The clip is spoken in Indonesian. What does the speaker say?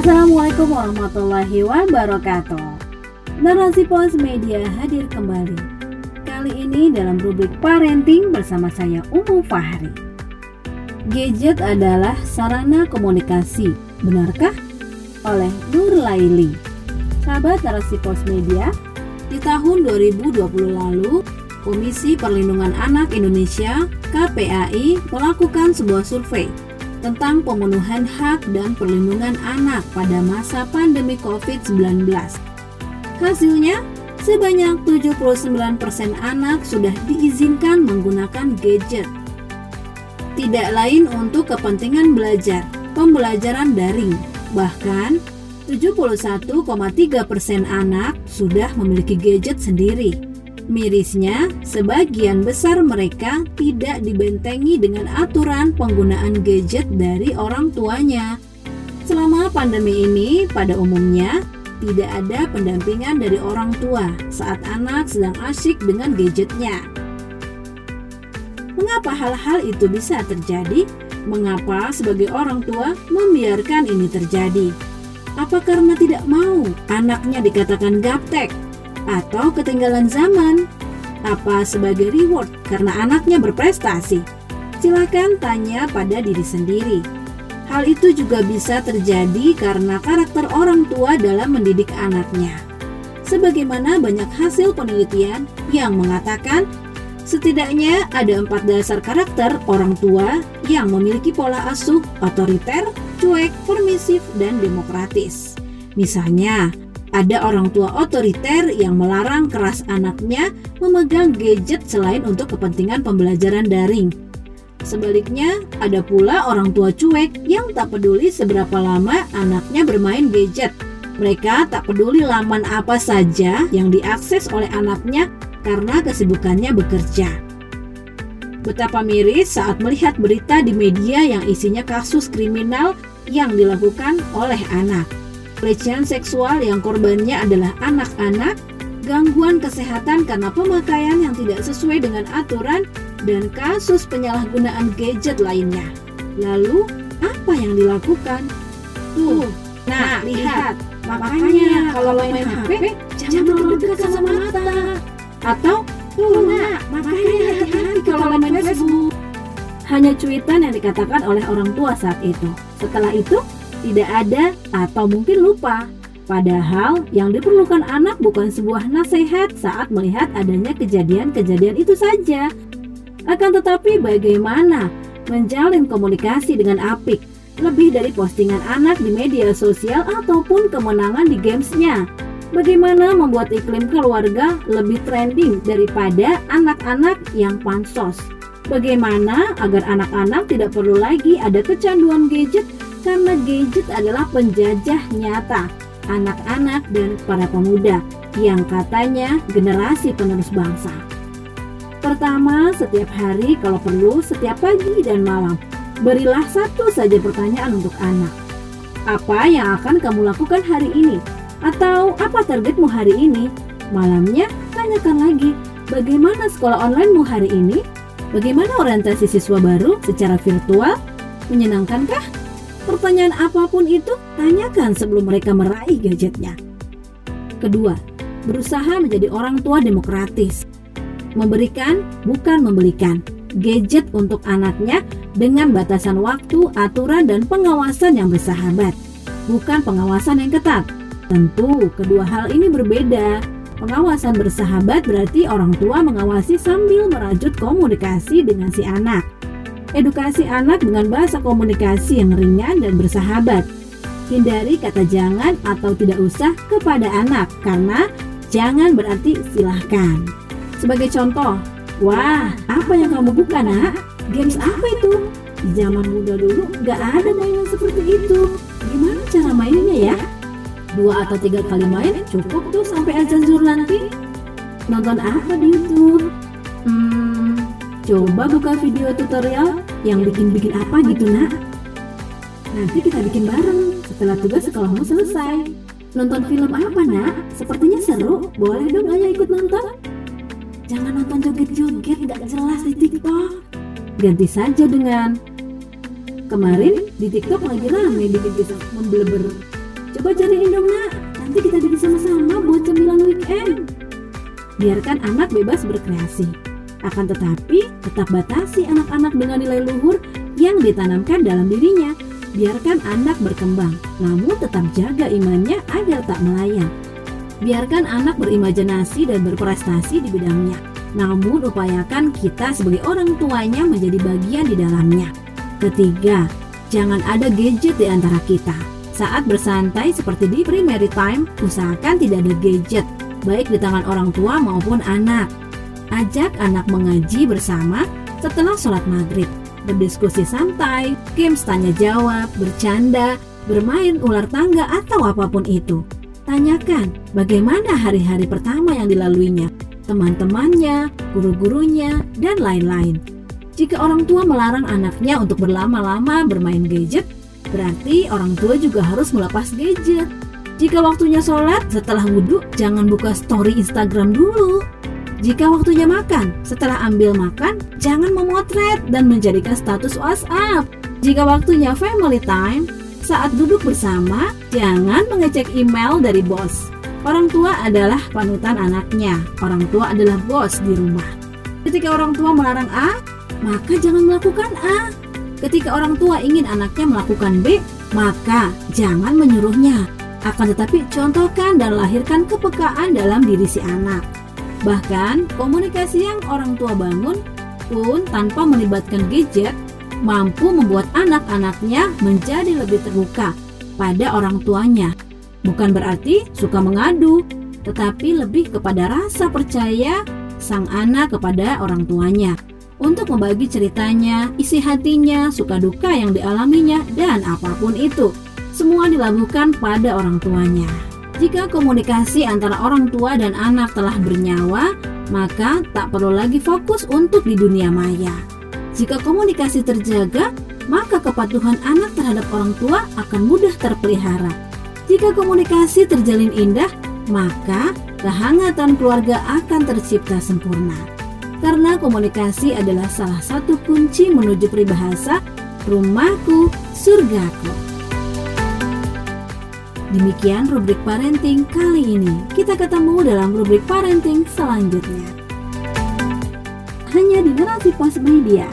Assalamualaikum warahmatullahi wabarakatuh. Narasi Pos Media hadir kembali. Kali ini dalam rubrik parenting bersama saya Umu Fahri. Gadget adalah sarana komunikasi, benarkah? Oleh Nur Laili. Sahabat Narasi Pos Media, di tahun 2020 lalu, Komisi Perlindungan Anak Indonesia KPAI melakukan sebuah survei tentang pemenuhan hak dan perlindungan anak pada masa pandemi COVID-19. Hasilnya, sebanyak 79% anak sudah diizinkan menggunakan gadget. Tidak lain untuk kepentingan belajar, pembelajaran daring. Bahkan, 71,3% anak sudah memiliki gadget sendiri. Mirisnya, sebagian besar mereka tidak dibentengi dengan aturan penggunaan gadget dari orang tuanya. Selama pandemi ini, pada umumnya tidak ada pendampingan dari orang tua saat anak sedang asyik dengan gadgetnya. Mengapa hal-hal itu bisa terjadi? Mengapa sebagai orang tua membiarkan ini terjadi? Apa karena tidak mau anaknya dikatakan gaptek atau ketinggalan zaman? Apa sebagai reward karena anaknya berprestasi? Silakan tanya pada diri sendiri. Hal itu juga bisa terjadi karena karakter orang tua dalam mendidik anaknya. Sebagaimana banyak hasil penelitian yang mengatakan setidaknya ada empat dasar karakter orang tua yang memiliki pola asuh otoriter, cuek, permisif, dan demokratis. Misalnya, ada orang tua otoriter yang melarang keras anaknya memegang gadget selain untuk kepentingan pembelajaran daring. Sebaliknya, ada pula orang tua cuek yang tak peduli seberapa lama anaknya bermain gadget. Mereka tak peduli laman apa saja yang diakses oleh anaknya karena kesibukannya bekerja. Betapa miris saat melihat berita di media yang isinya kasus kriminal yang dilakukan oleh anak pelecehan seksual yang korbannya adalah anak-anak, gangguan kesehatan karena pemakaian yang tidak sesuai dengan aturan, dan kasus penyalahgunaan gadget lainnya. Lalu, apa yang dilakukan? Tuh, nah, lihat. Makanya kalau main HP, jangan dekat sama mata. Atau, tuh, nah, makanya hati-hati kalau main Facebook. Hanya cuitan yang dikatakan oleh orang tua saat itu. Setelah itu, tidak ada atau mungkin lupa. Padahal yang diperlukan anak bukan sebuah nasihat saat melihat adanya kejadian-kejadian itu saja. Akan tetapi bagaimana menjalin komunikasi dengan apik lebih dari postingan anak di media sosial ataupun kemenangan di gamesnya. Bagaimana membuat iklim keluarga lebih trending daripada anak-anak yang pansos. Bagaimana agar anak-anak tidak perlu lagi ada kecanduan gadget karena gadget adalah penjajah nyata anak-anak dan para pemuda yang katanya generasi penerus bangsa. Pertama, setiap hari kalau perlu setiap pagi dan malam, berilah satu saja pertanyaan untuk anak. Apa yang akan kamu lakukan hari ini? Atau apa targetmu hari ini? Malamnya, tanyakan lagi, bagaimana sekolah onlinemu hari ini? Bagaimana orientasi siswa baru secara virtual? Menyenangkankah? Pertanyaan apa pun itu, tanyakan sebelum mereka meraih gadgetnya. Kedua, berusaha menjadi orang tua demokratis. Memberikan, bukan membelikan. Gadget untuk anaknya dengan batasan waktu, aturan, dan pengawasan yang bersahabat. Bukan pengawasan yang ketat. Tentu, kedua hal ini berbeda. Pengawasan bersahabat berarti orang tua mengawasi sambil merajut komunikasi dengan si anak edukasi anak dengan bahasa komunikasi yang ringan dan bersahabat. Hindari kata jangan atau tidak usah kepada anak karena jangan berarti silahkan. Sebagai contoh, wah apa yang kamu buka nak? Games apa itu? Di zaman muda dulu nggak ada mainan seperti itu. Gimana cara mainnya ya? Dua atau tiga kali main cukup tuh sampai azan zuhur nanti. Nonton apa di YouTube? Hmm, Coba buka video tutorial yang bikin-bikin apa gitu nak. Nanti kita bikin bareng setelah tugas sekolahmu selesai. Nonton film apa nak? Sepertinya seru. Boleh dong ayah ikut nonton? Jangan nonton joget-joget gak jelas di TikTok. Ganti saja dengan Kemarin di TikTok lagi rame bikin bisa membleber Coba cariin dong nak, nanti kita bikin sama-sama buat cemilan weekend. Biarkan anak bebas berkreasi. Akan tetapi, tetap batasi anak-anak dengan nilai luhur yang ditanamkan dalam dirinya. Biarkan anak berkembang, namun tetap jaga imannya agar tak melayang. Biarkan anak berimajinasi dan berprestasi di bidangnya. Namun upayakan kita sebagai orang tuanya menjadi bagian di dalamnya. Ketiga, jangan ada gadget di antara kita. Saat bersantai seperti di primary time, usahakan tidak ada gadget, baik di tangan orang tua maupun anak. Ajak anak mengaji bersama setelah sholat maghrib, berdiskusi santai, games tanya jawab, bercanda, bermain ular tangga atau apa pun itu. Tanyakan bagaimana hari-hari pertama yang dilaluinya, teman-temannya, guru-gurunya, dan lain-lain. Jika orang tua melarang anaknya untuk berlama-lama bermain gadget, berarti orang tua juga harus melepas gadget. Jika waktunya sholat, setelah wudhu, jangan buka story Instagram dulu. Jika waktunya makan, setelah ambil makan, jangan memotret dan menjadikan status WhatsApp. Jika waktunya family time, saat duduk bersama, jangan mengecek email dari bos. Orang tua adalah panutan anaknya. Orang tua adalah bos di rumah. Ketika orang tua melarang A, maka jangan melakukan A. Ketika orang tua ingin anaknya melakukan B, maka jangan menyuruhnya. Akan tetapi contohkan dan lahirkan kepekaan dalam diri si anak. Bahkan komunikasi yang orang tua bangun pun tanpa melibatkan gadget mampu membuat anak-anaknya menjadi lebih terbuka pada orang tuanya. Bukan berarti suka mengadu, tetapi lebih kepada rasa percaya sang anak kepada orang tuanya untuk membagi ceritanya, isi hatinya, suka duka yang dialaminya, dan apa pun itu. Semua dilakukan pada orang tuanya. Jika komunikasi antara orang tua dan anak telah bernyawa, maka tak perlu lagi fokus untuk di dunia maya. Jika komunikasi terjaga, maka kepatuhan anak terhadap orang tua akan mudah terpelihara. Jika komunikasi terjalin indah, maka kehangatan keluarga akan tercipta sempurna. Karena komunikasi adalah salah satu kunci menuju peribahasa rumahku, surgaku. Demikian rubrik parenting kali ini. Kita ketemu dalam rubrik parenting selanjutnya. Hanya di Narasi Pos Media